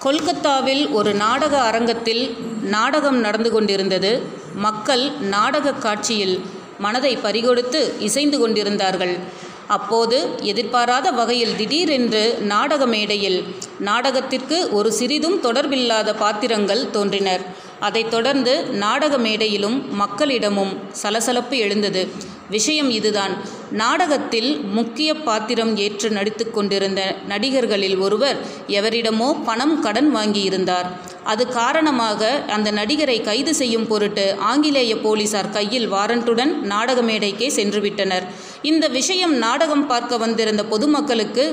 கொல்கத்தாவில் ஒரு நாடக அரங்கத்தில் நாடகம் நடந்து கொண்டிருந்தது. மக்கள் நாடகக் காட்சியில் மனதை பறிகொடுத்து இசைந்து கொண்டிருந்தார்கள். அப்போது எதிர்பாராத வகையில் திடீரென்று நாடக மேடையில் நாடகத்திற்கு ஒரு சிறிதும் தொடர்பில்லாத பாத்திரங்கள் தோன்றினர். அதைத் தொடர்ந்து நாடக மேடையிலும் மக்களிடமும் சலசலப்பு எழுந்தது. விஷயம் இதுதான். நாடகத்தில் முக்கிய பாத்திரம் ஏற்று நடித்து கொண்டிருந்த நடிகர்களில் ஒருவர் எவரிடமோ பணம் கடன் வாங்கியிருந்தார். அது காரணமாக அந்த நடிகரை கைது செய்யும் பொருட்டு ஆங்கிலேய போலீசார் கையில் வாரண்டுடன் நாடக மேடைக்கே சென்றுவிட்டனர். இந்த விஷயம் நாடகம் பார்க்க வந்திருந்த பொதுமக்களுக்கு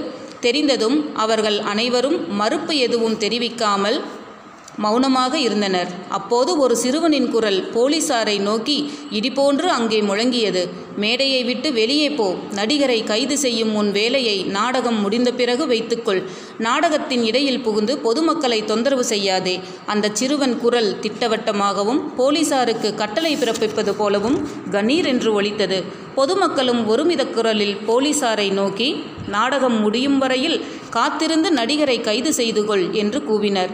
தெரிந்ததும் அவர்கள் அனைவரும் மறுப்பு எதுவும் தெரிவிக்காமல் மௌனமாக இருந்தனர். அப்போது ஒரு சிறுவனின் குரல் போலீசாரை நோக்கி இடிபோன்று அங்கே முழங்கியது. மேடையை விட்டு வெளியே போ. நடிகரை கைது செய்யும் உன் வேலையை நாடகம் முடிந்த பிறகு வைத்துக்கொள். நாடகத்தின் இடையில் புகுந்து பொதுமக்களை தொந்தரவு செய்யாதே அந்த சிறுவன் குரல் திட்டவட்டமாகவும் போலீசாருக்கு கட்டளை பிறப்பிப்பது போலவும் கணீர் என்று ஒலித்தது. பொதுமக்களும் ஒருமித குரலில் போலீசாரை நோக்கி நாடகம் முடியும் வரையில் காத்திருந்து நடிகரை கைது செய்து கொள் என்று கூவினர்.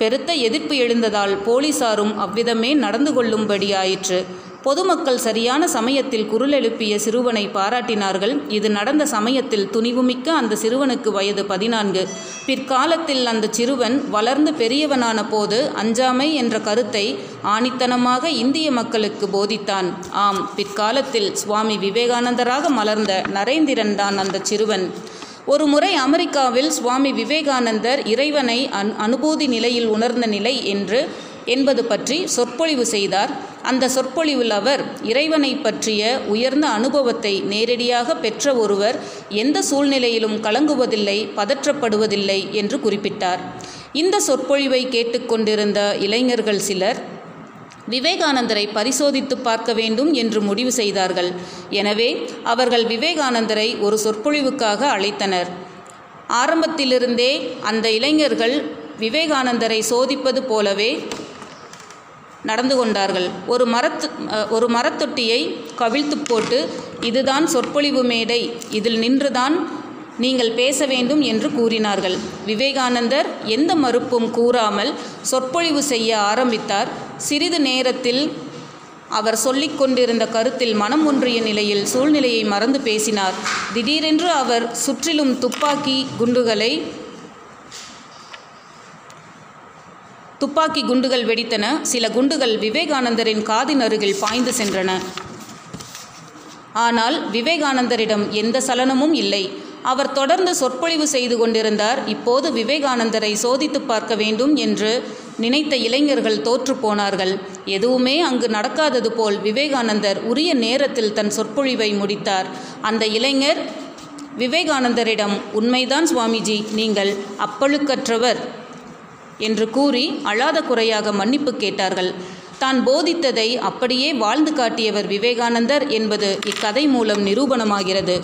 பெருத்த எதிர்ப்பு எழுந்ததால் போலீசாரும் அவ்விதமே நடந்து கொள்ளும்படியாயிற்று. பொதுமக்கள் சரியான சமயத்தில் குரல் எழுப்பிய சிறுவனை பாராட்டினார்கள். இது நடந்த சமயத்தில் துணிவுமிக்க அந்த சிறுவனுக்கு வயது பதினான்கு. பிற்காலத்தில் அந்த சிறுவன் வளர்ந்து பெரியவனான போது அஞ்சாமை என்ற கருத்தை ஆணித்தனமாக இந்திய மக்களுக்கு போதித்தான். ஆம் பிற்காலத்தில் சுவாமி விவேகானந்தராக மலர்ந்த நரேந்திரன் தான் அந்த சிறுவன். ஒரு முறை அமெரிக்காவில் சுவாமி விவேகானந்தர் இறைவனை அன் அனுபூதி நிலையில் உணர்ந்த நிலை என்று என்பது பற்றி சொற்பொழிவு செய்தார். அந்த சொற்பொழிவில் அவர் இறைவனை பற்றிய உயர்ந்த அனுபவத்தை நேரடியாக பெற்ற ஒருவர் எந்த சூழ்நிலையிலும் கலங்குவதில்லை பதற்றப்படுவதில்லை என்று குறிப்பிட்டார். இந்த சொற்பொழிவை கேட்டுக்கொண்டிருந்த இளைஞர்கள் சிலர் விவேகானந்தரை பரிசோதித்து பார்க்க வேண்டும் என்று முடிவு செய்தார்கள். எனவே அவர்கள் விவேகானந்தரை ஒரு சொற்பொழிவுக்காக அழைத்தனர். ஆரம்பத்திலிருந்தே அந்த இளைஞர்கள் விவேகானந்தரை சோதிப்பது போலவே நடந்து கொண்டார்கள். ஒரு மரத்து ஒரு மரத்தொட்டியை கவிழ்த்து போட்டு இதுதான் சொற்பொழிவு மேடை. இதில் நின்றுதான் நீங்கள் பேச வேண்டும் என்று கூறினார்கள். விவேகானந்தர் எந்த மறுப்பும் கூறாமல் சொற்பொழிவு செய்ய ஆரம்பித்தார். சிறிது நேரத்தில் அவர் சொல்லிக் கொண்டிருந்த கருத்தில் மனம் ஒன்றிய நிலையில் சூழ்நிலையை மறந்து பேசினார். திடீரென்று அவர் சுற்றிலும் துப்பாக்கி குண்டுகளை துப்பாக்கி குண்டுகள் வெடித்தன. சில குண்டுகள் விவேகானந்தரின் காதின் அருகில் பாய்ந்து சென்றன. ஆனால் விவேகானந்தரிடம் எந்த சலனமும் இல்லை. அவர் தொடர்ந்து சொற்பொழிவு செய்து கொண்டிருந்தார். இப்போது விவேகானந்தரை சோதித்து பார்க்க வேண்டும் என்று நினைத்த இளைஞர்கள் தோற்றுப்போனார்கள் எதுவுமே அங்கு நடக்காதது போல் விவேகானந்தர் உரிய நேரத்தில் தன் சொற்பொழிவை முடித்தார். அந்த இளைஞர் விவேகானந்தரிடம் உண்மைதான் சுவாமிஜி நீங்கள் அப்பழுக்கற்றவர் என்று கூறி அழாத குறையாக மன்னிப்பு கேட்டார்கள். தான் போதித்ததை அப்படியே வாழ்ந்து காட்டியவர் விவேகானந்தர் என்பது இக்கதை மூலம் நிரூபணமாகிறது.